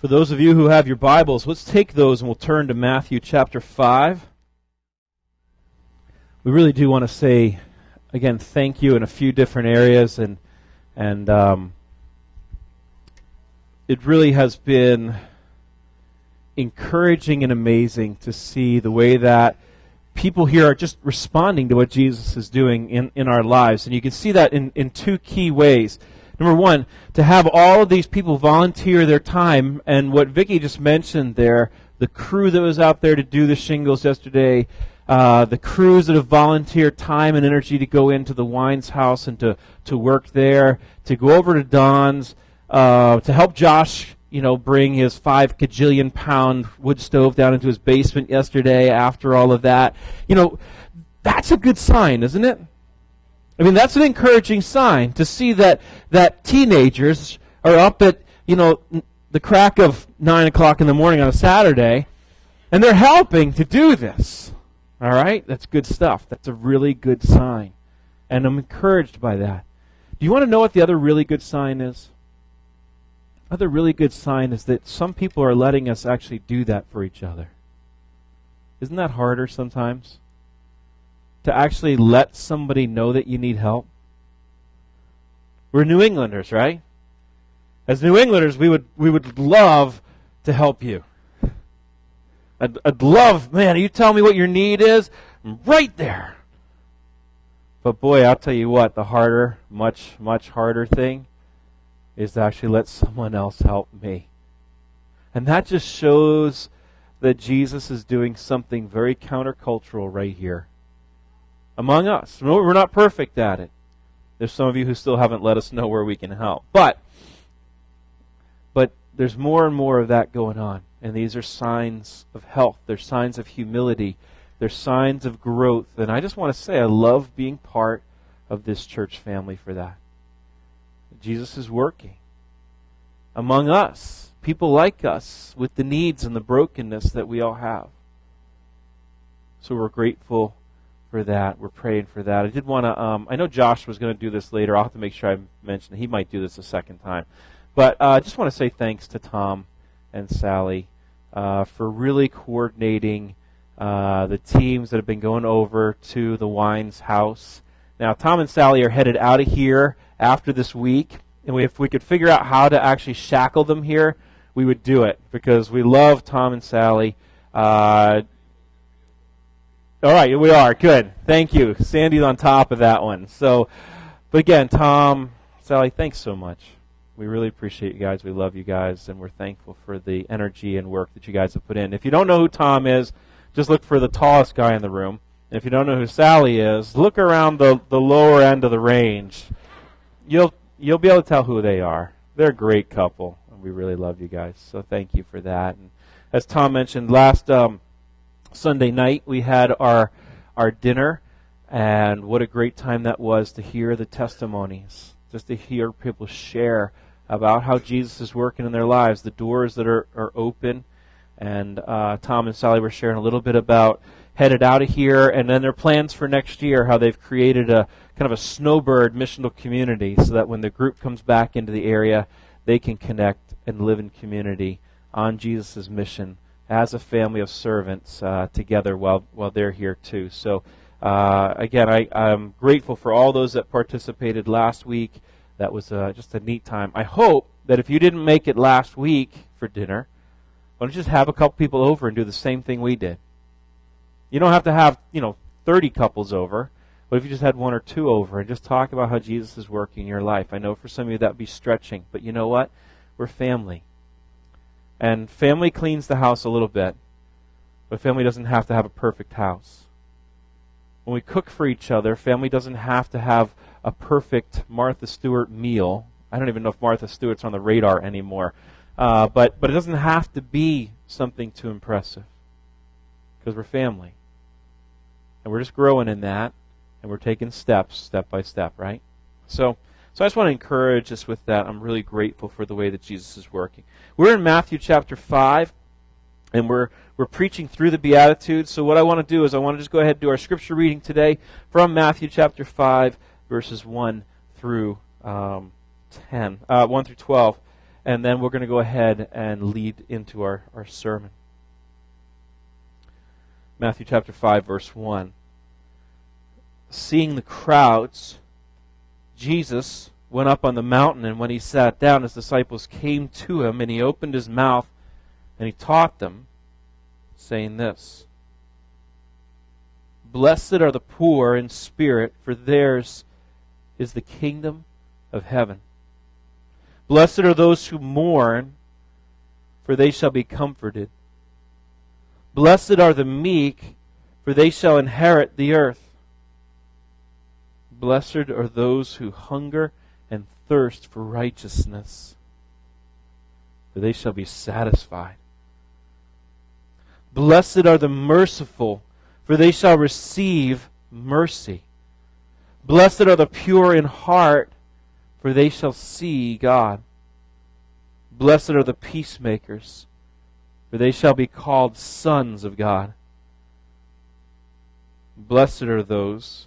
For those of you who have your Bibles, let's take those and we'll turn to Matthew chapter 5. We really do want to say, again, thank you in a few different areas, and, and um, it really has been encouraging and amazing to see the way that people here are just responding to what Jesus is doing in, in our lives. And you can see that in, in two key ways. Number one, to have all of these people volunteer their time, and what Vicki just mentioned there, the crew that was out there to do the shingles yesterday, uh, the crews that have volunteered time and energy to go into the Wines house and to, to work there, to go over to Don's, uh, to help Josh, you know, bring his five cajillion pound wood stove down into his basement yesterday after all of that. You know, that's a good sign, isn't it? I mean, that's an encouraging sign to see that, that teenagers are up at, you know, the crack of 9 o'clock in the morning on a Saturday, and they're helping to do this. All right? That's good stuff. That's a really good sign. And I'm encouraged by that. Do you want to know what the other really good sign is? Other really good sign is that some people are letting us actually do that for each other. Isn't that harder sometimes? To actually let somebody know that you need help? We're New Englanders, right? As New Englanders, we would we would love to help you. I'd, I'd love, man, you tell me what your need is, I'm right there. But boy, I'll tell you what, the harder, much, much harder thing is to actually let someone else help me. And that just shows that Jesus is doing something very countercultural right here among us. We're not perfect at it. There's some of you who still haven't let us know where we can help. But but there's more and more of that going on. And these are signs of health. They're signs of humility. They're signs of growth. And I just want to say I love being part of this church family for that. Jesus is working among us, people like us, with the needs and the brokenness that we all have. So we're grateful for that. We're praying for that. I did want to. Um, I know Josh was going to do this later. I'll have to make sure I mention. He might do this a second time, but uh, I uh, just want to say thanks to Tom and Sally uh, for really coordinating uh, the teams that have been going over to the Wines house. Now, Tom and Sally are headed out of here after this week, and we, if we could figure out how to actually shackle them here, we would do it because we love Tom and Sally. Uh, all right, we are. Good. Thank you. Sandy's on top of that one. So, but again, Tom, Sally, thanks so much. We really appreciate you guys. We love you guys, and we're thankful for the energy and work that you guys have put in. If you don't know who Tom is, just look for the tallest guy in the room. And if you don't know who Sally is, look around the, the lower end of the range. You'll you'll be able to tell who they are. They're a great couple, and we really love you guys. So thank you for that. And as Tom mentioned last um, Sunday night we had our our dinner, and what a great time that was to hear the testimonies, just to hear people share about how Jesus is working in their lives, the doors that are, are open. And uh, Tom and Sally were sharing a little bit about headed out of here and then their plans for next year, how they've created a kind of a snowbird missional community so that when the group comes back into the area, they can connect and live in community on Jesus' mission as a family of servants uh, together while while they're here too. So uh, again, I, I'm grateful for all those that participated last week. That was uh, just a neat time. I hope that if you didn't make it last week for dinner, why don't you just have a couple people over and do the same thing we did? You don't have to have you know 30 couples over. But if you just had one or two over and just talk about how Jesus is working in your life, I know for some of you that would be stretching, but you know what? We're family. And family cleans the house a little bit, but family doesn't have to have a perfect house. When we cook for each other, family doesn't have to have a perfect Martha Stewart meal. I don't even know if Martha Stewart's on the radar anymore. Uh, but, but it doesn't have to be something too impressive because we're family. And we're just growing in that, and we're taking steps, step by step, right? So, so I just want to encourage us with that. I'm really grateful for the way that Jesus is working. We're in Matthew chapter 5, and we're, we're preaching through the Beatitudes. So what I want to do is I want to just go ahead and do our scripture reading today from Matthew chapter 5, verses 1 through um, 10, uh, 1 through 12. and then we're going to go ahead and lead into our, our sermon. Matthew chapter 5, verse 1. Seeing the crowds, Jesus went up on the mountain, and when he sat down, his disciples came to him, and he opened his mouth and he taught them, saying this Blessed are the poor in spirit, for theirs is the kingdom of heaven. Blessed are those who mourn, for they shall be comforted. Blessed are the meek, for they shall inherit the earth. Blessed are those who hunger and thirst for righteousness, for they shall be satisfied. Blessed are the merciful, for they shall receive mercy. Blessed are the pure in heart, for they shall see God. Blessed are the peacemakers, for they shall be called sons of God. Blessed are those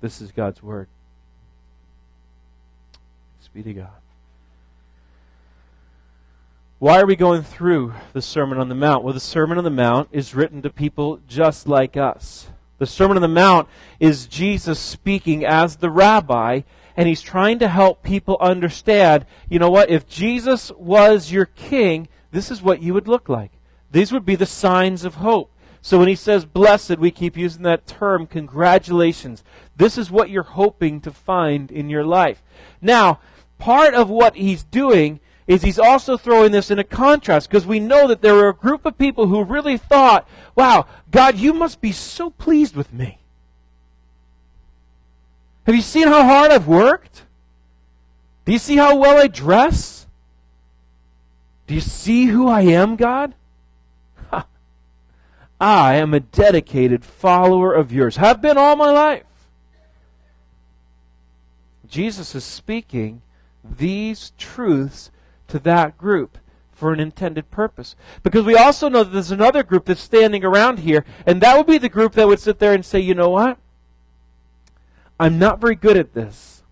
This is God's word. Thanks be to God. Why are we going through the Sermon on the Mount? Well, the Sermon on the Mount is written to people just like us. The Sermon on the Mount is Jesus speaking as the rabbi, and he's trying to help people understand you know what? If Jesus was your king, this is what you would look like. These would be the signs of hope. So when he says blessed, we keep using that term, congratulations. This is what you're hoping to find in your life. Now, part of what he's doing is he's also throwing this in a contrast because we know that there were a group of people who really thought, wow, God, you must be so pleased with me. Have you seen how hard I've worked? Do you see how well I dress? Do you see who I am, God? I am a dedicated follower of yours. Have been all my life. Jesus is speaking these truths to that group for an intended purpose. Because we also know that there's another group that's standing around here, and that would be the group that would sit there and say, you know what? I'm not very good at this.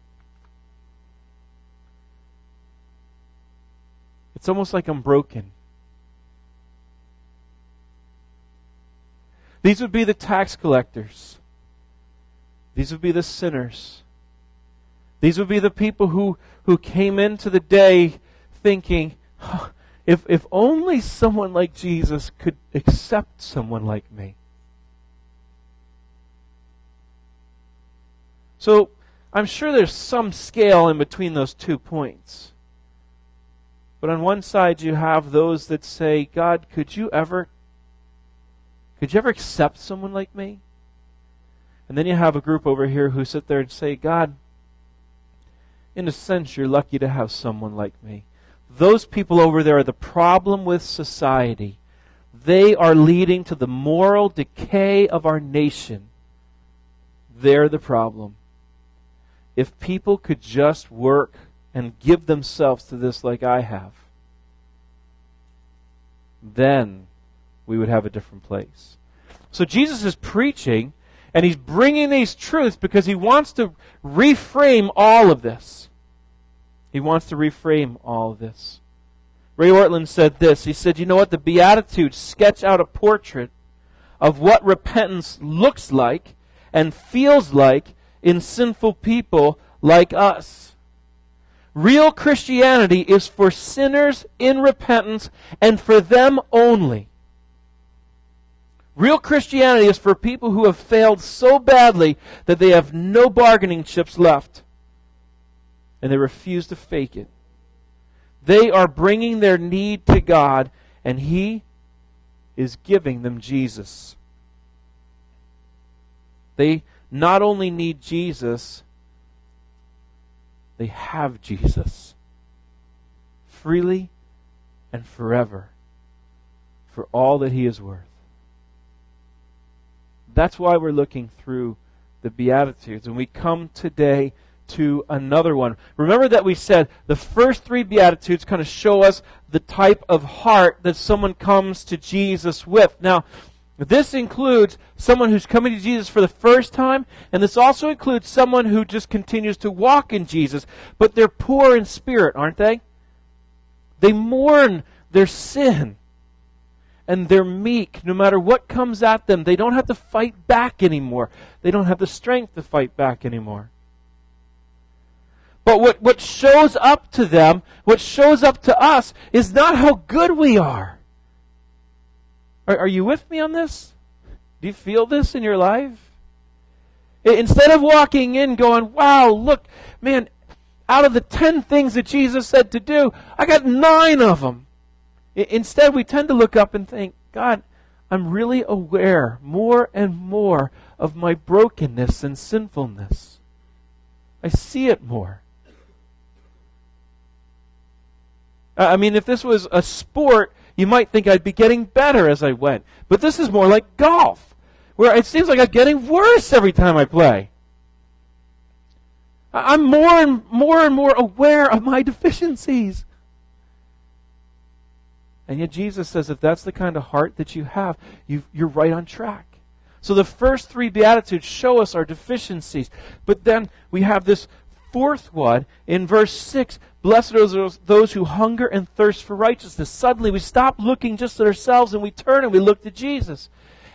It's almost like I'm broken. These would be the tax collectors. These would be the sinners. These would be the people who, who came into the day thinking, if, if only someone like Jesus could accept someone like me. So I'm sure there's some scale in between those two points. But on one side you have those that say, God, could you ever could you ever accept someone like me? And then you have a group over here who sit there and say, God, in a sense, you're lucky to have someone like me. Those people over there are the problem with society. They are leading to the moral decay of our nation. They're the problem. If people could just work and give themselves to this like I have, then we would have a different place. So Jesus is preaching and he's bringing these truths because he wants to reframe all of this. He wants to reframe all of this. Ray Ortlund said this. He said, You know what? The Beatitudes sketch out a portrait of what repentance looks like and feels like in sinful people like us. Real Christianity is for sinners in repentance and for them only. Real Christianity is for people who have failed so badly that they have no bargaining chips left and they refuse to fake it. They are bringing their need to God, and He is giving them Jesus. They not only need Jesus, they have Jesus freely and forever for all that he is worth. That's why we're looking through the Beatitudes. And we come today to another one. Remember that we said the first three Beatitudes kind of show us the type of heart that someone comes to Jesus with. Now, this includes someone who's coming to Jesus for the first time, and this also includes someone who just continues to walk in Jesus, but they're poor in spirit, aren't they? They mourn their sin. And they're meek no matter what comes at them. They don't have to fight back anymore. They don't have the strength to fight back anymore. But what, what shows up to them, what shows up to us, is not how good we are. Are, are you with me on this? Do you feel this in your life? Instead of walking in going, wow, look, man, out of the ten things that Jesus said to do, I got nine of them. Instead, we tend to look up and think, God, I'm really aware more and more of my brokenness and sinfulness. I see it more. I mean, if this was a sport, you might think I'd be getting better as I went. But this is more like golf, where it seems like I'm getting worse every time I play. I'm more and more and more aware of my deficiencies. And yet Jesus says if that's the kind of heart that you have, you are right on track. So the first three Beatitudes show us our deficiencies. But then we have this fourth one in verse 6 Blessed are those who hunger and thirst for righteousness. Suddenly we stop looking just at ourselves and we turn and we look to Jesus.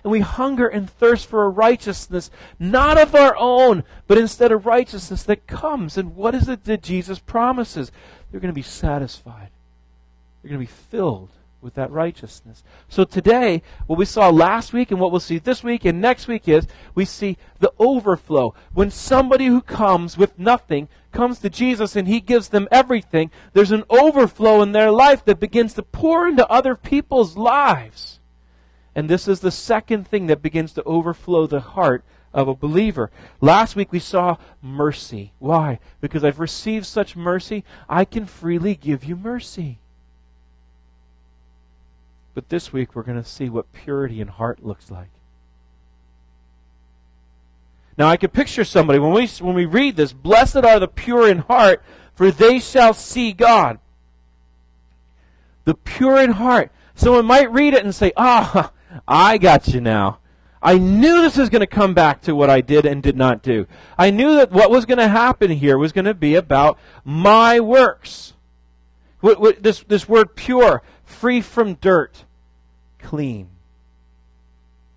And we hunger and thirst for a righteousness, not of our own, but instead a righteousness that comes. And what is it that Jesus promises? They're going to be satisfied. They're going to be filled with that righteousness. So today, what we saw last week and what we'll see this week and next week is we see the overflow. When somebody who comes with nothing comes to Jesus and he gives them everything, there's an overflow in their life that begins to pour into other people's lives. And this is the second thing that begins to overflow the heart of a believer. Last week we saw mercy. Why? Because I've received such mercy, I can freely give you mercy. But this week we're going to see what purity in heart looks like. Now I can picture somebody when we when we read this, blessed are the pure in heart, for they shall see God. The pure in heart. Someone might read it and say, "Ah, oh, I got you now. I knew this was going to come back to what I did and did not do. I knew that what was going to happen here was going to be about my works." What, what, this this word pure free from dirt, clean.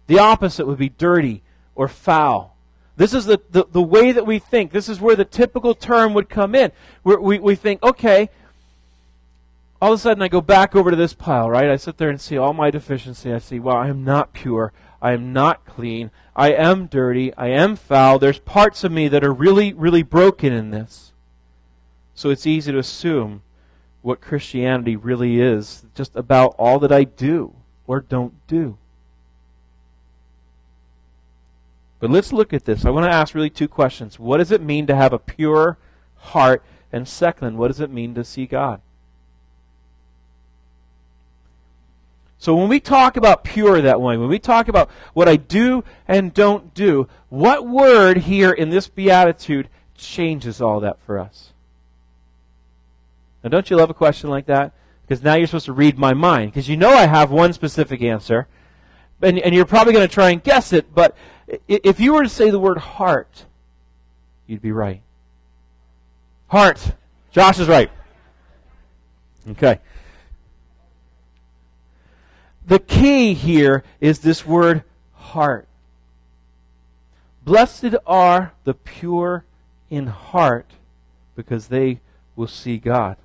The opposite would be dirty or foul. This is the, the, the, way that we think. This is where the typical term would come in. Where we, we think, okay, all of a sudden I go back over to this pile, right? I sit there and see all my deficiency. I see, well, I am not pure. I am not clean. I am dirty. I am foul. There's parts of me that are really, really broken in this. So it's easy to assume what Christianity really is, just about all that I do or don't do. But let's look at this. I want to ask really two questions. What does it mean to have a pure heart? And second, what does it mean to see God? So when we talk about pure that way, when we talk about what I do and don't do, what word here in this beatitude changes all that for us? Now, don't you love a question like that? Because now you're supposed to read my mind. Because you know I have one specific answer. And, and you're probably going to try and guess it. But if you were to say the word heart, you'd be right. Heart. Josh is right. Okay. The key here is this word heart. Blessed are the pure in heart because they will see God.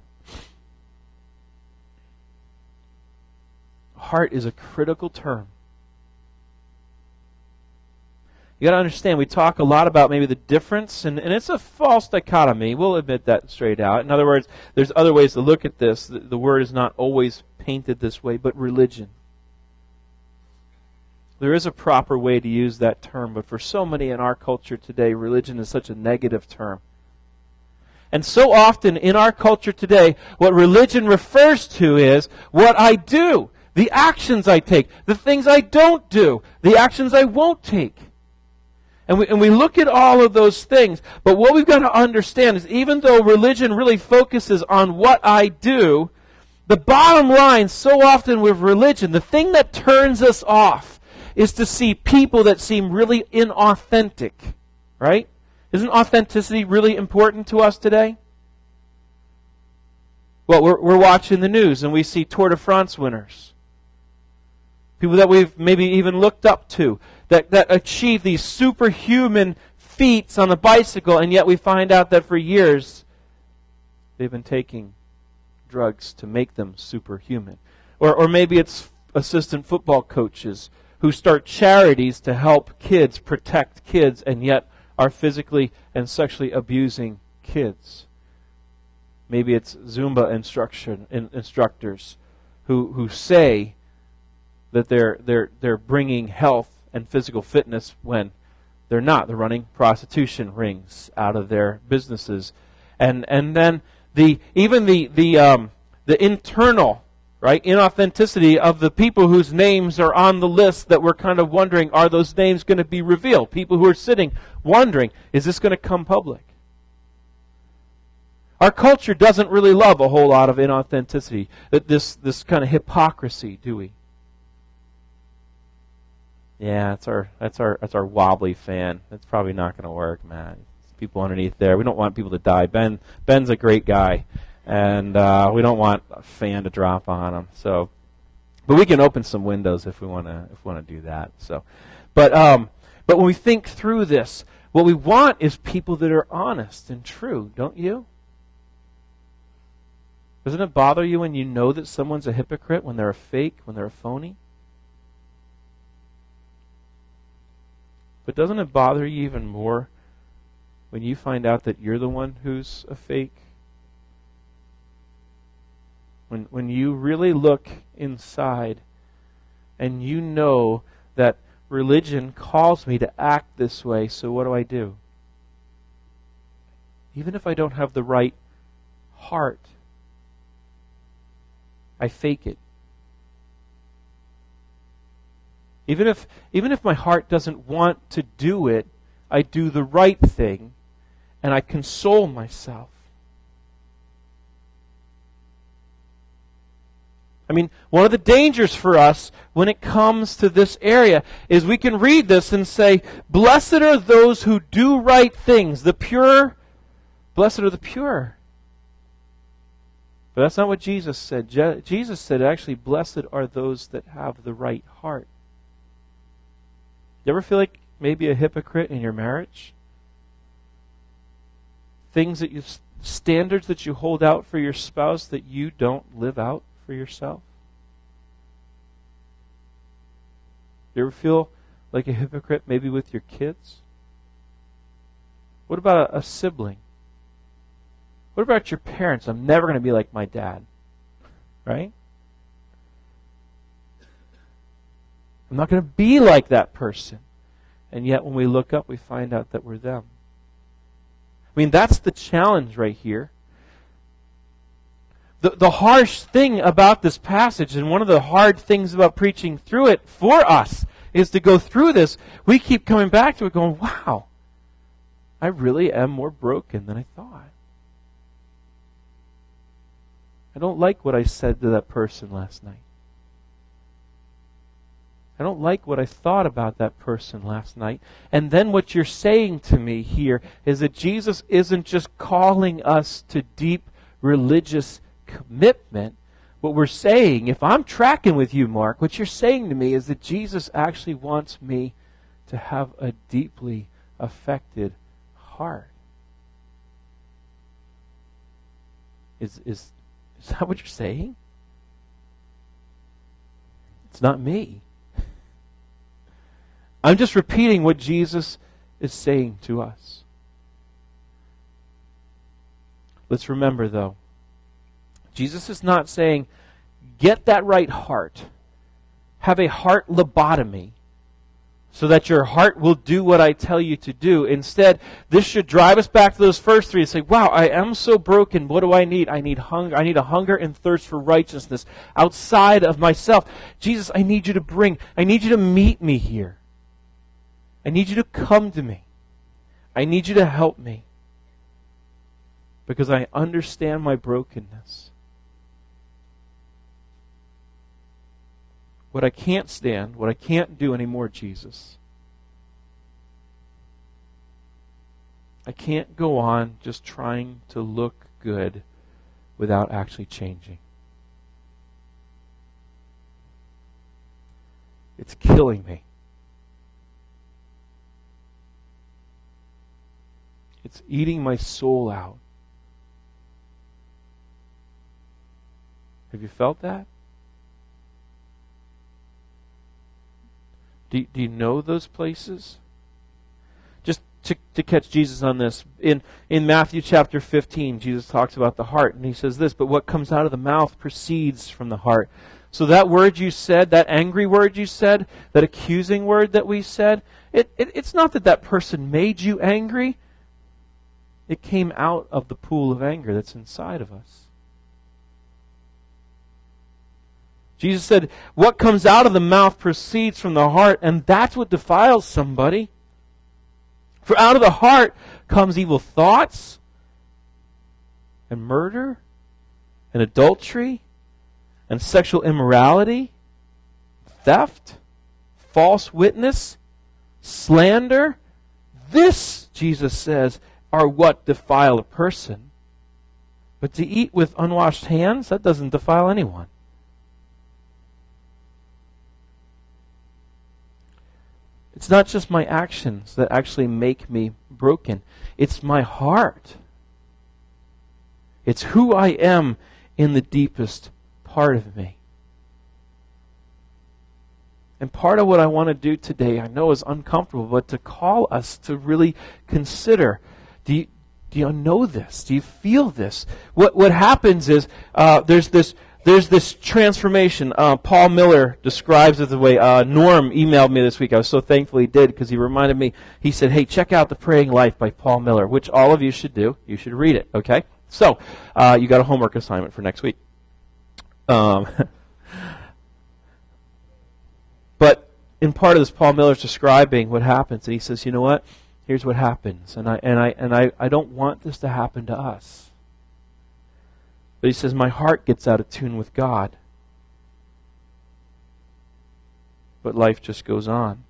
Heart is a critical term. You got to understand, we talk a lot about maybe the difference, and, and it's a false dichotomy. We'll admit that straight out. In other words, there's other ways to look at this. The, the word is not always painted this way, but religion. There is a proper way to use that term, but for so many in our culture today, religion is such a negative term. And so often in our culture today, what religion refers to is what I do, the actions I take, the things I don't do, the actions I won't take. And we, and we look at all of those things, but what we've got to understand is even though religion really focuses on what I do, the bottom line so often with religion, the thing that turns us off is to see people that seem really inauthentic, right? Isn't authenticity really important to us today? Well, we're, we're watching the news and we see Tour de France winners. People that we've maybe even looked up to, that, that achieve these superhuman feats on the bicycle, and yet we find out that for years they've been taking drugs to make them superhuman. Or, or maybe it's assistant football coaches who start charities to help kids protect kids, and yet are physically and sexually abusing kids. Maybe it's Zumba instruction in, instructors who who say that they're they're they're bringing health and physical fitness when they're not. They're running prostitution rings out of their businesses, and and then the even the the um, the internal right? Inauthenticity of the people whose names are on the list that we're kind of wondering, are those names going to be revealed? People who are sitting wondering, is this going to come public? Our culture doesn't really love a whole lot of inauthenticity, this, this kind of hypocrisy, do we? Yeah, that's our that's our that's our wobbly fan. That's probably not going to work, man. People underneath there. We don't want people to die. Ben Ben's a great guy and uh, we don't want a fan to drop on him. So, but we can open some windows if we want to if we want to do that. So, but um, but when we think through this, what we want is people that are honest and true, don't you? Doesn't it bother you when you know that someone's a hypocrite, when they're a fake, when they're a phony? But doesn't it bother you even more when you find out that you're the one who's a fake when, when you really look inside and you know that religion calls me to act this way, so what do I do? Even if I don't have the right heart, I fake it. Even if, even if my heart doesn't want to do it, I do the right thing and I console myself. I mean, one of the dangers for us when it comes to this area is we can read this and say, Blessed are those who do right things, the pure. Blessed are the pure. But that's not what Jesus said. Je- Jesus said, actually, blessed are those that have the right heart. You ever feel like maybe a hypocrite in your marriage? Things that you, standards that you hold out for your spouse that you don't live out? for yourself? You ever feel like a hypocrite maybe with your kids? What about a, a sibling? What about your parents? I'm never going to be like my dad. Right? I'm not going to be like that person. And yet, when we look up, we find out that we're them. I mean, that's the challenge right here the, the harsh thing about this passage, and one of the hard things about preaching through it for us, is to go through this. We keep coming back to it going, wow, I really am more broken than I thought. I don't like what I said to that person last night. I don't like what I thought about that person last night. And then what you're saying to me here is that Jesus isn't just calling us to deep religious commitment, what we're saying, if I'm tracking with you, Mark, what you're saying to me is that Jesus actually wants me to have a deeply affected heart. Is, is, is that what you're saying? It's not me. I'm just repeating what Jesus is saying to us. Let's remember, though, Jesus is not saying, get that right heart. Have a heart lobotomy. so that your heart will do what I tell you to do. Instead, this should drive us back to those first three and say, wow, I am so broken. What do I need? I need hunger. I need a hunger and thirst for righteousness outside of myself. Jesus, I need you to bring, I need you to meet me here. I need you to come to me. I need you to help me because I understand my brokenness. what I can't stand, what I can't do anymore, Jesus. I can't go on just trying to look good without actually changing. It's killing me. It's eating my soul out. Have you felt that? Do, do you know those places? Just to, to catch Jesus on this, in, in Matthew chapter 15, Jesus talks about the heart, and he says this, but what comes out of the mouth proceeds from the heart. So that word you said, that angry word you said, that accusing word that we said, it, it, it's not that that person made you angry. It came out of the pool of anger that's inside of us. Jesus said, What comes out of the mouth proceeds from the heart, and that's what defiles somebody. For out of the heart comes evil thoughts, and murder, and adultery, and sexual immorality, theft, false witness, slander. This, Jesus says, are what defile a person. But to eat with unwashed hands, that doesn't defile anyone. It's not just my actions that actually make me broken, it's my heart. It's who I am in the deepest part of me. And part of what I want to do today, I know is uncomfortable, but to call us to really consider do you, do you know this? Do you feel this? What, what happens is uh, there's this there's this transformation. Uh, Paul Miller describes it the way uh, Norm emailed me this week. I was so thankful he did because he reminded me. He said, "Hey, check out the Praying Life by Paul Miller, which all of you should do. You should read it. Okay, so uh, you got a homework assignment for next week." Um, but in part of this, Paul Miller's describing what happens, and he says, "You know what? Here's what happens, and I and I and I, I don't want this to happen to us." But he says, My heart gets out of tune with God. But life just goes on.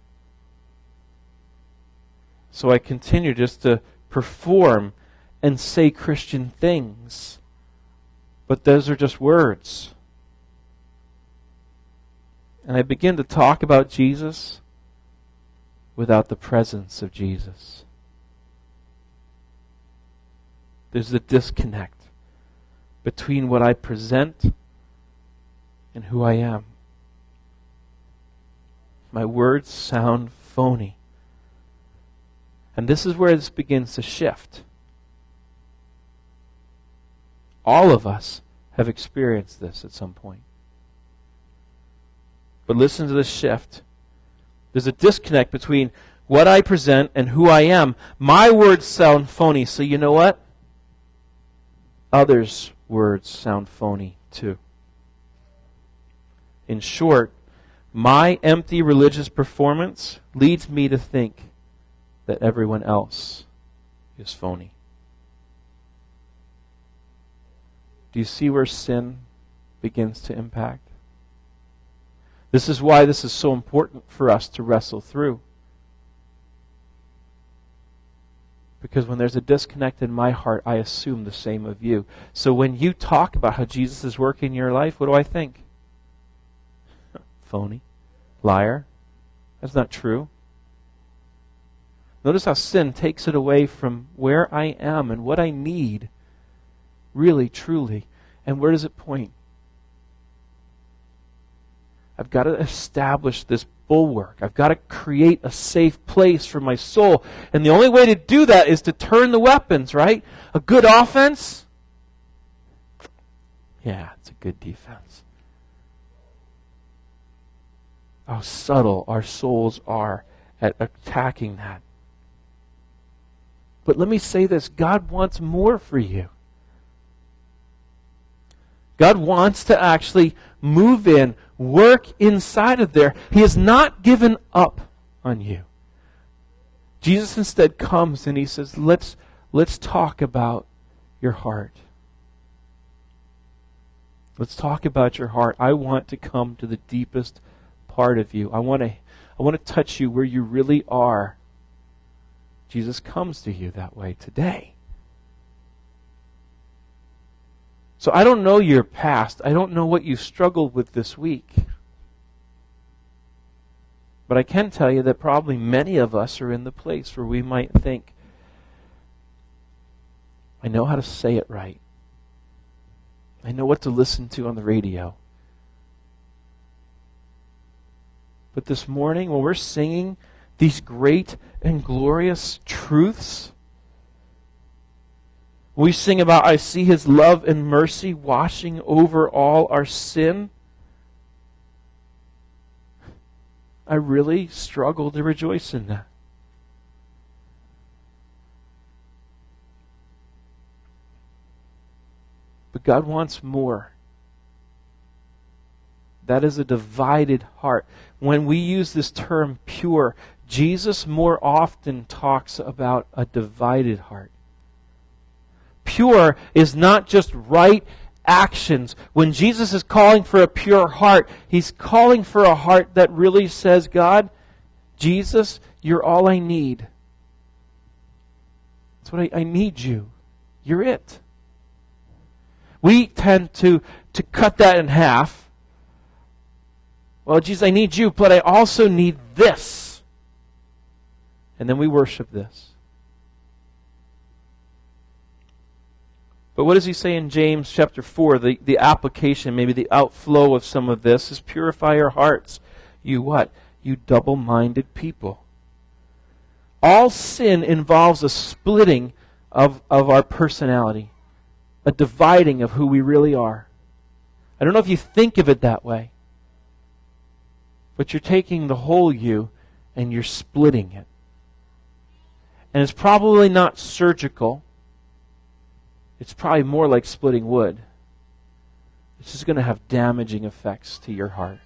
So I continue just to perform and say Christian things. But those are just words. And I begin to talk about Jesus without the presence of Jesus. There's a disconnect between what I present and who I am. My words sound phony. And this is where this begins to shift. All of us have experienced this at some point. But listen to this shift. There's a disconnect between what I present and who I am. My words sound phony, so you know what? Others words sound phony too. In short, my empty religious performance leads me to think that everyone else is phony. Do you see where sin begins to impact? This is why this is so important for us to wrestle through. Because when there's a disconnect in my heart, I assume the same of you. So when you talk about how Jesus is working in your life, what do I think? Phony. Liar. That's not true. Notice how sin takes it away from where I am and what I need, really, truly. And where does it point? I've got to establish this bulwark. I've got to create a safe place for my soul. And the only way to do that is to turn the weapons, right? A good offense. Yeah, it's a good defense. How subtle our souls are at attacking that. But let me say this God wants more for you. God wants to actually move in, work inside of there. He has not given up on you. Jesus instead comes and he says, Let's, let's talk about your heart. Let's talk about your heart. I want to come to the deepest part of you. I want to, I want to touch you where you really are. Jesus comes to you that way today. So I don't know your past. I don't know what you struggled with this week. But I can tell you that probably many of us are in the place where we might think, I know how to say it right. I know what to listen to on the radio. But this morning, when we're singing these great and glorious truths, we sing about, I see his love and mercy washing over all our sin. I really struggle to rejoice in that. But God wants more. That is a divided heart. When we use this term pure, Jesus more often talks about a divided heart. Pure is not just right actions. When Jesus is calling for a pure heart, he's calling for a heart that really says, God, Jesus, you're all I need. That's what I, I need you. You're it. We tend to, to cut that in half. Well, Jesus, I need you, but I also need this. And then we worship this. But what does he say in James chapter 4? The, the application, maybe the outflow of some of this is purify your hearts. You what? You double minded people. All sin involves a splitting of, of our personality, a dividing of who we really are. I don't know if you think of it that way, but you're taking the whole you and you're splitting it. And it's probably not surgical it's probably more like splitting wood. It's just going to have damaging effects to your heart.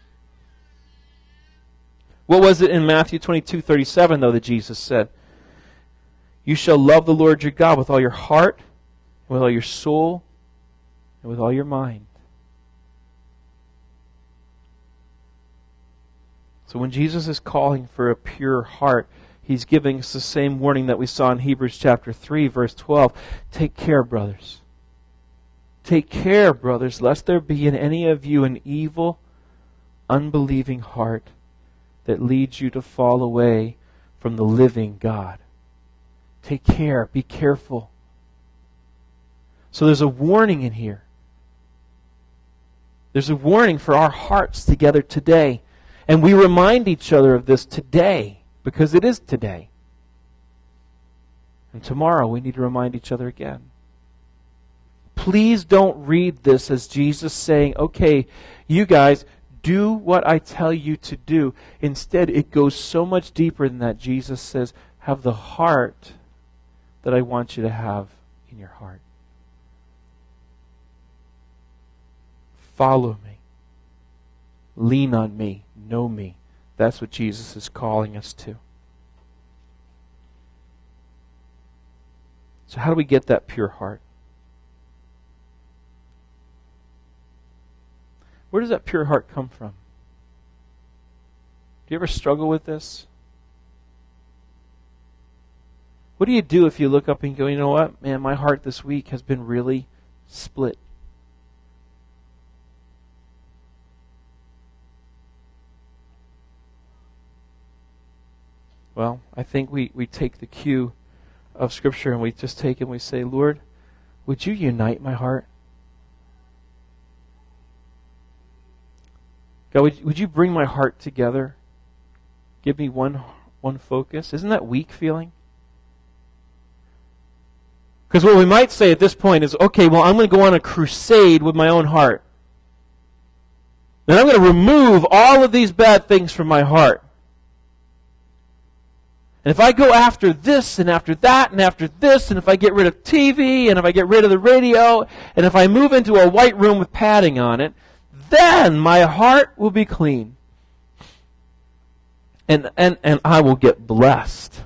What was it in Matthew 22 37, though, that Jesus said? You shall love the Lord your God with all your heart, with all your soul, and with all your mind. So when Jesus is calling for a pure heart, he's giving us the same warning that we saw in Hebrews chapter 3, verse 12. Take care, brothers. Take care, brothers, lest there be in any of you an evil, unbelieving heart that leads you to fall away from the living God. Take care. Be careful. So there's a warning in here. There's a warning for our hearts together today. And we remind each other of this today because it is today. And tomorrow we need to remind each other again. Please don't read this as Jesus saying, okay, you guys, do what I tell you to do. Instead, it goes so much deeper than that. Jesus says, have the heart that I want you to have in your heart. Follow me. Lean on me. Know me. That's what Jesus is calling us to. So, how do we get that pure heart? Where does that pure heart come from? Do you ever struggle with this? What do you do if you look up and go, you know what? Man, my heart this week has been really split. Well, I think we, we take the cue of Scripture and we just take and we say, Lord, would you unite my heart? God, would, would you bring my heart together? Give me one, one focus. Isn't that weak feeling? Because what we might say at this point is, okay, well, I'm going to go on a crusade with my own heart. And I'm going to remove all of these bad things from my heart. And if I go after this and after that and after this, and if I get rid of TV and if I get rid of the radio, and if I move into a white room with padding on it, then my heart will be clean. And, and, and I will get blessed.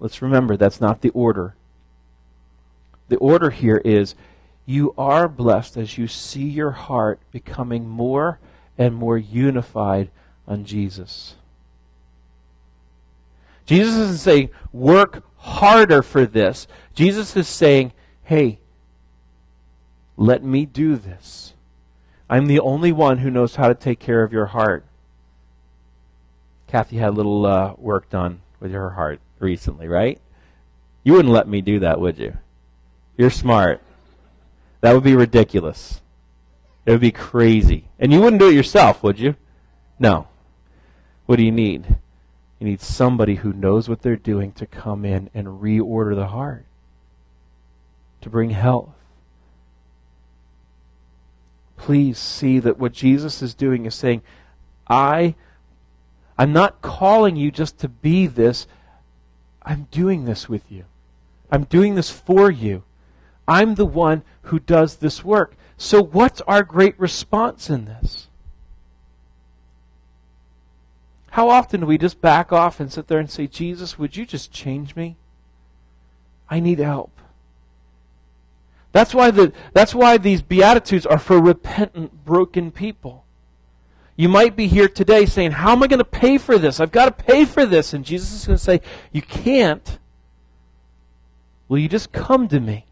Let's remember that's not the order. The order here is you are blessed as you see your heart becoming more and more unified on Jesus. Jesus isn't saying, work harder for this. Jesus is saying, hey, let me do this. I'm the only one who knows how to take care of your heart. Kathy had a little uh, work done with her heart recently, right? You wouldn't let me do that, would you? You're smart. That would be ridiculous. It would be crazy. And you wouldn't do it yourself, would you? No. What do you need? You need somebody who knows what they're doing to come in and reorder the heart, to bring health. Please see that what Jesus is doing is saying, I, I'm not calling you just to be this. I'm doing this with you. I'm doing this for you. I'm the one who does this work. So, what's our great response in this? How often do we just back off and sit there and say, Jesus, would you just change me? I need help. That's why, the, that's why these Beatitudes are for repentant, broken people. You might be here today saying, How am I going to pay for this? I've got to pay for this. And Jesus is going to say, You can't. Will you just come to me?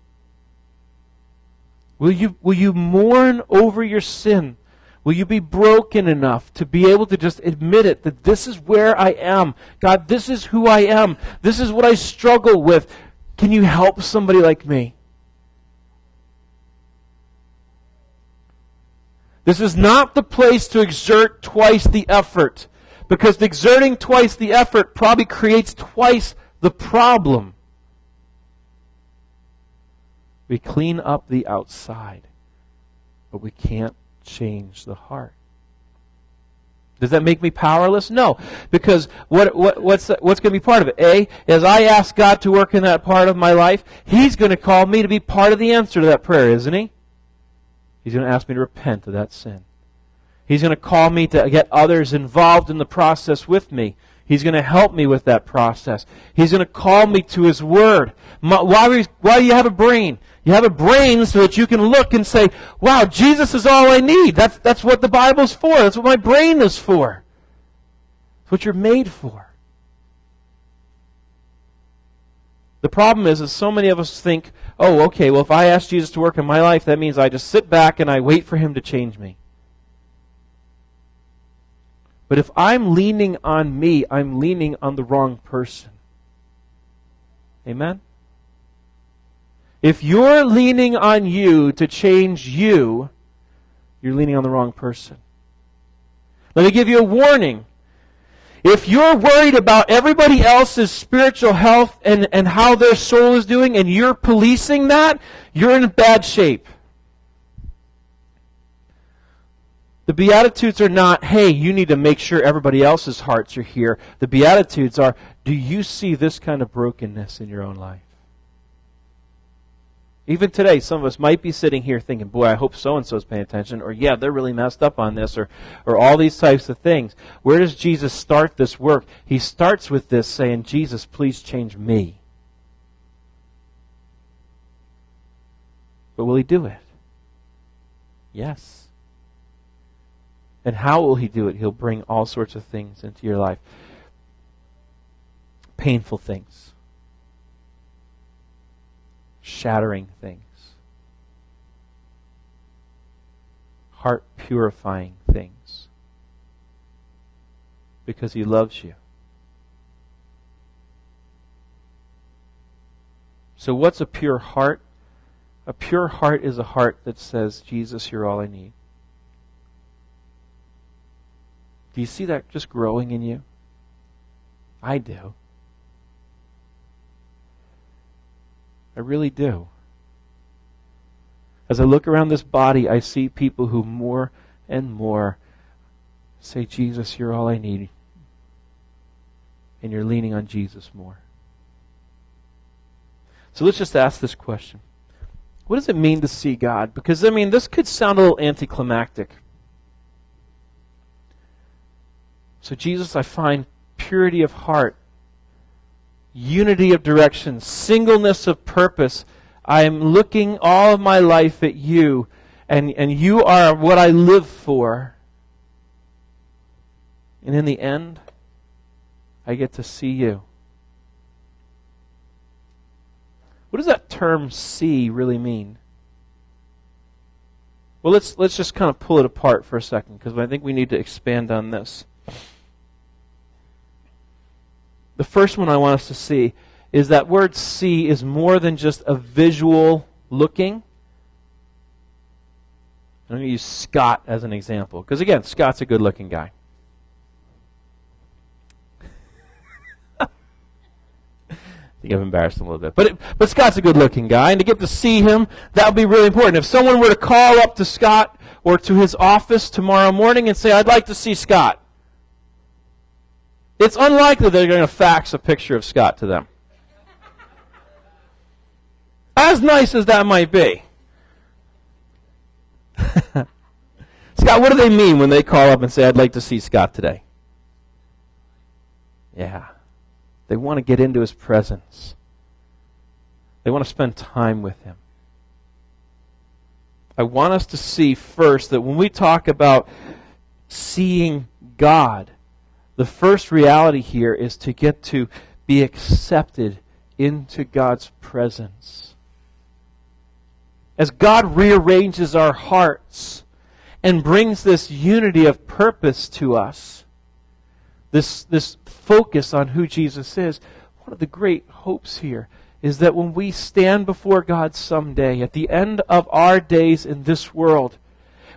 Will you, will you mourn over your sin? Will you be broken enough to be able to just admit it that this is where I am? God, this is who I am. This is what I struggle with. Can you help somebody like me? This is not the place to exert twice the effort because exerting twice the effort probably creates twice the problem. We clean up the outside, but we can't change the heart. Does that make me powerless? No, because what, what, what's, what's going to be part of it? A, as I ask God to work in that part of my life, He's going to call me to be part of the answer to that prayer, isn't He? He's going to ask me to repent of that sin. He's going to call me to get others involved in the process with me. He's going to help me with that process. He's going to call me to His Word. Why, why do you have a brain? You have a brain so that you can look and say, wow, Jesus is all I need. That's, that's what the Bible's for. That's what my brain is for. It's what you're made for. The problem is, is so many of us think, oh, okay, well, if I ask Jesus to work in my life, that means I just sit back and I wait for him to change me. But if I'm leaning on me, I'm leaning on the wrong person. Amen? If you're leaning on you to change you, you're leaning on the wrong person. Let me give you a warning. If you're worried about everybody else's spiritual health and, and how their soul is doing and you're policing that, you're in bad shape. The Beatitudes are not, hey, you need to make sure everybody else's hearts are here. The Beatitudes are, do you see this kind of brokenness in your own life? Even today, some of us might be sitting here thinking, boy, I hope so and so is paying attention, or yeah, they're really messed up on this, or, or all these types of things. Where does Jesus start this work? He starts with this saying, Jesus, please change me. But will he do it? Yes. And how will he do it? He'll bring all sorts of things into your life. Painful things shattering things, heart purifying things, because He loves you. So, what's a pure heart? A pure heart is a heart that says, Jesus, you're all I need. Do you see that just growing in you? I do. I really do. As I look around this body, I see people who more and more say, Jesus, you're all I need. and you're leaning on Jesus more. So let's just ask this question. What does it mean to see God? Because, I mean, this could sound a little anticlimactic. So, Jesus, I find purity of heart, unity of direction, singleness of purpose. I am looking all of my life at you, and, and you are what I live for. And in the end, I get to see you. What does that term see really mean? Well, let's, let's just kind of pull it apart for a second because I think we need to expand on this. The first one I want us to see is that word see is more than just a visual looking. I'm going to use Scott as an example because, again, Scott's a good looking guy. I think I've embarrassed him a little bit. But, it, but Scott's a good looking guy, and to get to see him, that would be really important. If someone were to call up to Scott or to his office tomorrow morning and say, I'd like to see Scott, it's unlikely they're going to fax a picture of Scott to them. As nice as that might be. Scott, what do they mean when they call up and say, I'd like to see Scott today? Yeah. They want to get into his presence. They want to spend time with him. I want us to see first that when we talk about seeing God, the first reality here is to get to be accepted into God's presence. As God rearranges our hearts and brings this unity of purpose to us, this, this focus on who Jesus is, one of the great hopes here is that when we stand before God someday, at the end of our days in this world,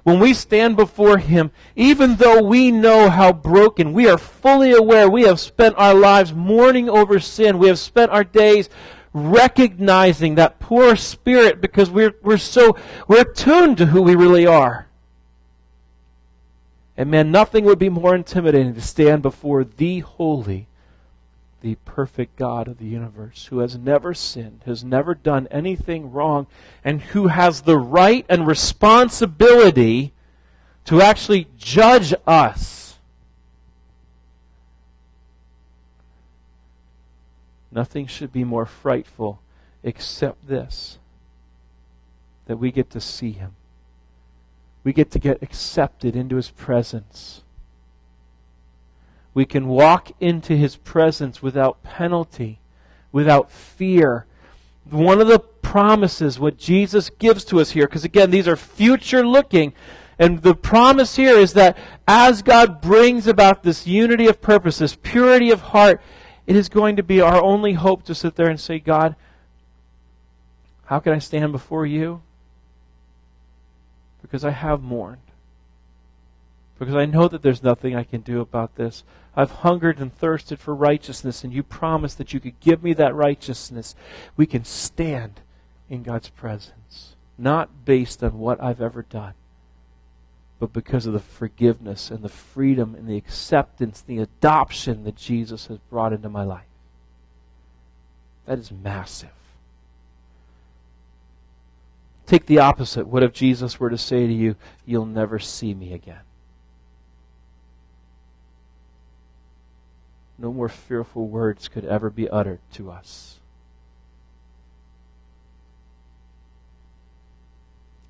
when we stand before Him, even though we know how broken, we are fully aware we have spent our lives mourning over sin. We have spent our days recognizing that poor spirit because we're, we're so, we're tuned to who we really are. And man, nothing would be more intimidating to stand before the holy, the perfect God of the universe, who has never sinned, has never done anything wrong, and who has the right and responsibility to actually judge us. Nothing should be more frightful except this that we get to see him we get to get accepted into His presence. We can walk into His presence without penalty, without fear. One of the promises, what Jesus gives to us here, because again, these are future looking. And the promise here is that as God brings about this unity of purpose, this purity of heart, it is going to be our only hope to sit there and say, God, how can I stand before you? because I have mourned. Because I know that there's nothing I can do about this. I've hungered and thirsted for righteousness, and you promised that you could give me that righteousness. We can stand in God's presence, not based on what I've ever done, but because of the forgiveness and the freedom and the acceptance, the adoption that Jesus has brought into my life. That is massive. Take the opposite. What if Jesus were to say to you, You'll never see me again? No more fearful words could ever be uttered to us.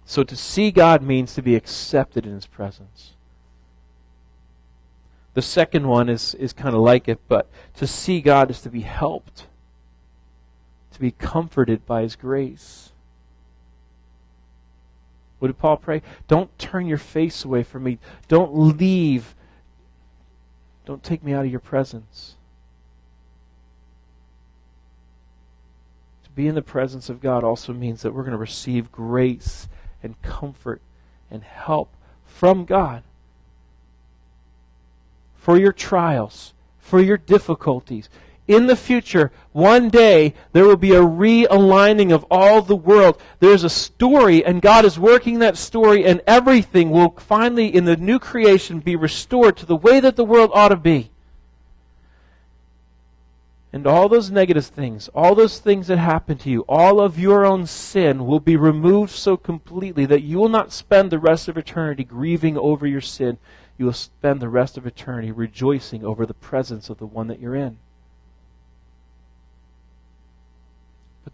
So to see God means to be accepted in His presence. The second one is, is kind of like it, but to see God is to be helped, to be comforted by His grace. What did Paul pray? Don't turn your face away from me. Don't leave. Don't take me out of your presence. To be in the presence of God also means that we're going to receive grace and comfort and help from God for your trials, for your difficulties in the future, one day, there will be a realigning of all the world. There's a story, and God is working that story, and everything will finally, in the new creation, be restored to the way that the world ought to be. And all those negative things, all those things that happen to you, all of your own sin will be removed so completely that you will not spend the rest of eternity grieving over your sin. You will spend the rest of eternity rejoicing over the presence of the one that you're in.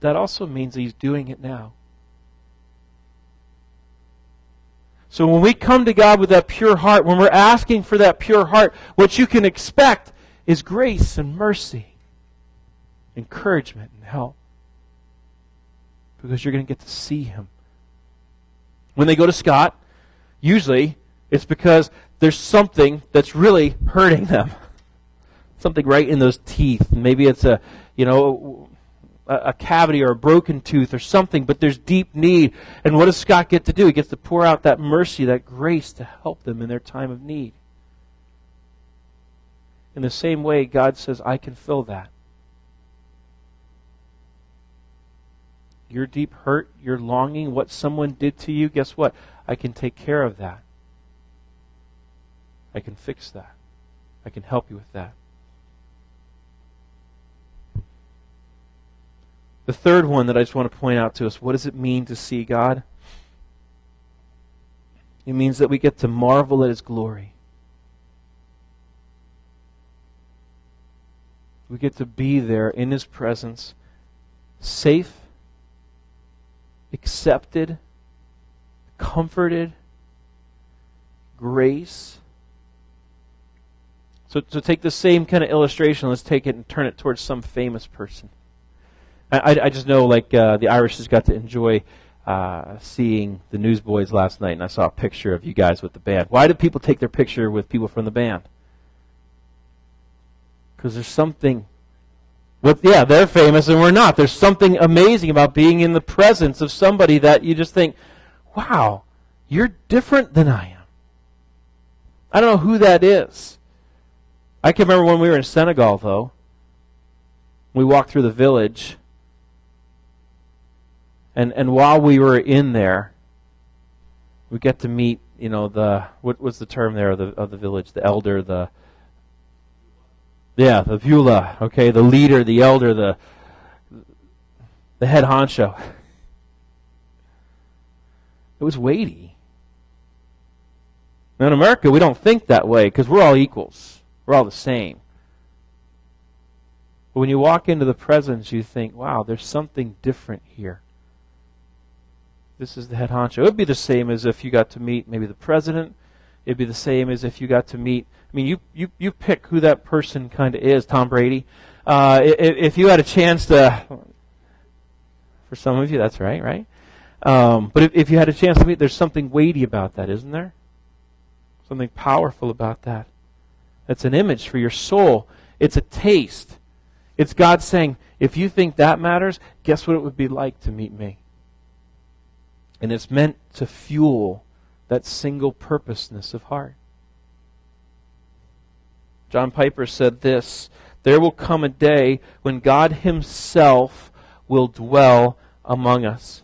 That also means he's doing it now. So when we come to God with that pure heart, when we're asking for that pure heart, what you can expect is grace and mercy, encouragement and help. Because you're going to get to see Him. When they go to Scott, usually it's because there's something that's really hurting them. something right in those teeth. Maybe it's a, you know, a, cavity or a broken tooth or something, but there's deep need. And what does Scott get to do? He gets to pour out that mercy, that grace to help them in their time of need. In the same way, God says, I can fill that. Your deep hurt, your longing, what someone did to you, guess what? I can take care of that. I can fix that. I can help you with that. The third one that I just want to point out to us what does it mean to see God? It means that we get to marvel at His glory. We get to be there in His presence, safe, accepted, comforted, grace. So, so take the same kind of illustration, let's take it and turn it towards some famous person. I, I just know, like, uh, the Irish just got to enjoy uh, seeing the Newsboys last night, and I saw a picture of you guys with the band. Why do people take their picture with people from the band? Because there's something. Yeah, they're famous and we're not. There's something amazing about being in the presence of somebody that you just think, wow, you're different than I am. I don't know who that is. I can remember when we were in Senegal, though. We walked through the village and and while we were in there, we get to meet, you know, the what was the term there of the of the village, the elder, the yeah, the vula, okay, the leader, the elder, the the head honcho. It was weighty. Now in America, we don't think that way because we're all equals. We're all the same. But when you walk into the presence, you think, wow, there's something different here this is the head honcho. It would be the same as if you got to meet maybe the president. It'd be the same as if you got to meet. I mean, you you you pick who that person kind of is. Tom Brady. Uh, if, you had a chance to, for some of you, that's right, right. Um, but if, if you had a chance to meet, there's something weighty about that, isn't there? Something powerful about that. That's an image for your soul. It's a taste. It's God saying, if you think that matters, guess what it would be like to meet me? And it's meant to fuel that single purposeness of heart. John Piper said this There will come a day when God Himself will dwell among us.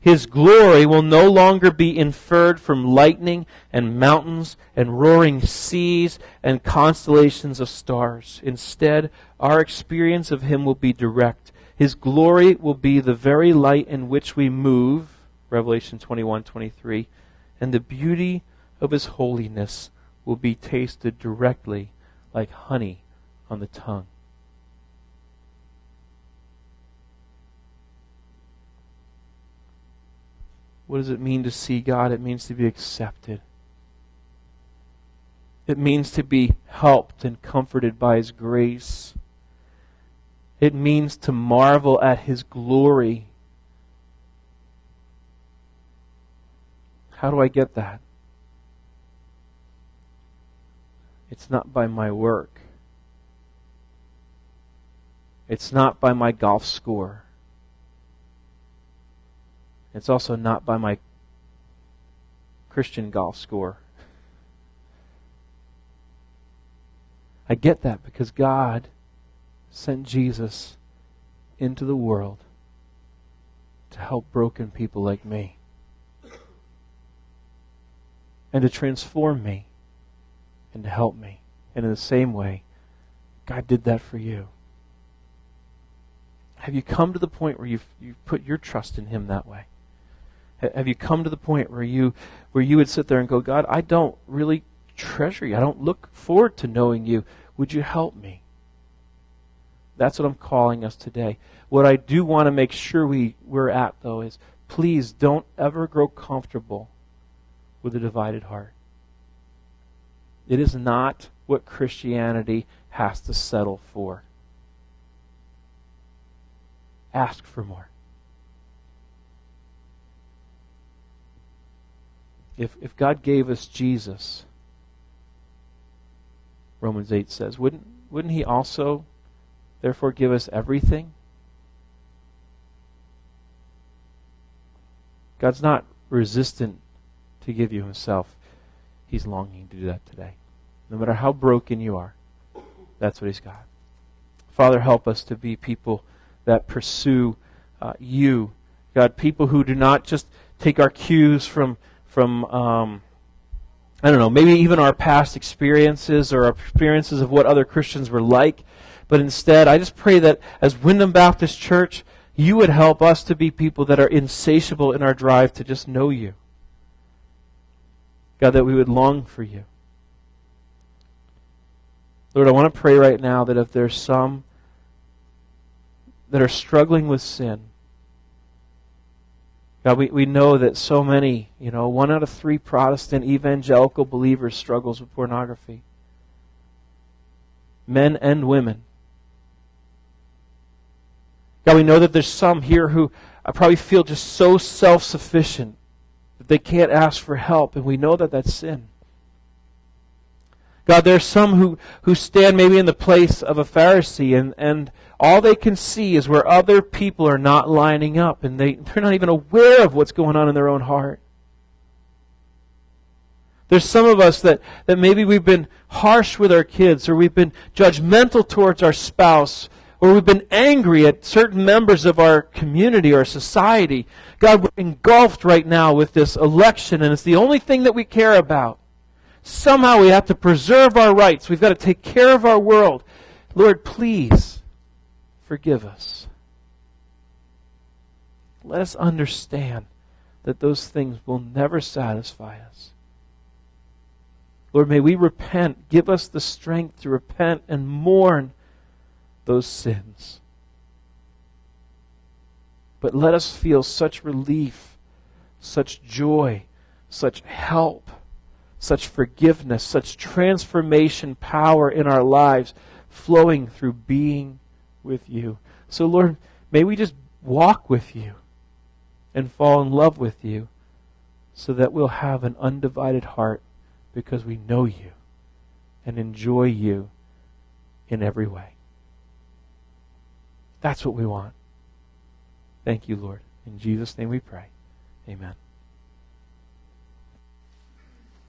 His glory will no longer be inferred from lightning and mountains and roaring seas and constellations of stars. Instead, our experience of Him will be direct his glory will be the very light in which we move, Revelation 21:23, and the beauty of his holiness will be tasted directly like honey on the tongue. What does it mean to see God? It means to be accepted. It means to be helped and comforted by His grace. It means to marvel at His glory. How do I get that? It's not by my work. It's not by my golf score. It's also not by my Christian golf score. I get that because God sent Jesus into the world to help broken people like me and to transform me and to help me. And in the same way, God did that for you. Have you come to the point where you've, you've put your trust in Him that way? Have you come to the point where you where you would sit there and go, God, I don't really treasure you. I don't look forward to knowing you. Would you help me? That's what I'm calling us today. What I do want to make sure we, we're at, though, is please don't ever grow comfortable with a divided heart. It is not what Christianity has to settle for. Ask for more. If, if God gave us Jesus, Romans 8 says, wouldn't, wouldn't He also, therefore, give us everything? God's not resistant to give you Himself. He's longing to do that today. No matter how broken you are, that's what He's got. Father, help us to be people that pursue uh, you. God, people who do not just take our cues from from um, I don't know, maybe even our past experiences or experiences of what other Christians were like, but instead, I just pray that as Wyndham Baptist Church, you would help us to be people that are insatiable in our drive to just know you. God, that we would long for you. Lord, I want to pray right now that if there's some that are struggling with sin, God, we, we know that so many, you know, one out of three Protestant evangelical believers struggles with pornography. Men and women. God, we know that there's some here who I probably feel just so self sufficient that they can't ask for help, and we know that that's sin. God, there's some who, who stand maybe in the place of a Pharisee and, and all they can see is where other people are not lining up and they, they're not even aware of what's going on in their own heart. There's some of us that, that maybe we've been harsh with our kids or we've been judgmental towards our spouse or we've been angry at certain members of our community or society. God, we're engulfed right now with this election and it's the only thing that we care about. Somehow we have to preserve our rights. We've got to take care of our world. Lord, please forgive us. Let us understand that those things will never satisfy us. Lord, may we repent. Give us the strength to repent and mourn those sins. But let us feel such relief, such joy, such help such forgiveness, such transformation power in our lives flowing through being with you. So, Lord, may we just walk with you and fall in love with you so that we'll have an undivided heart because we know you and enjoy you in every way. That's what we want. Thank you, Lord. In Jesus' name we pray. Amen.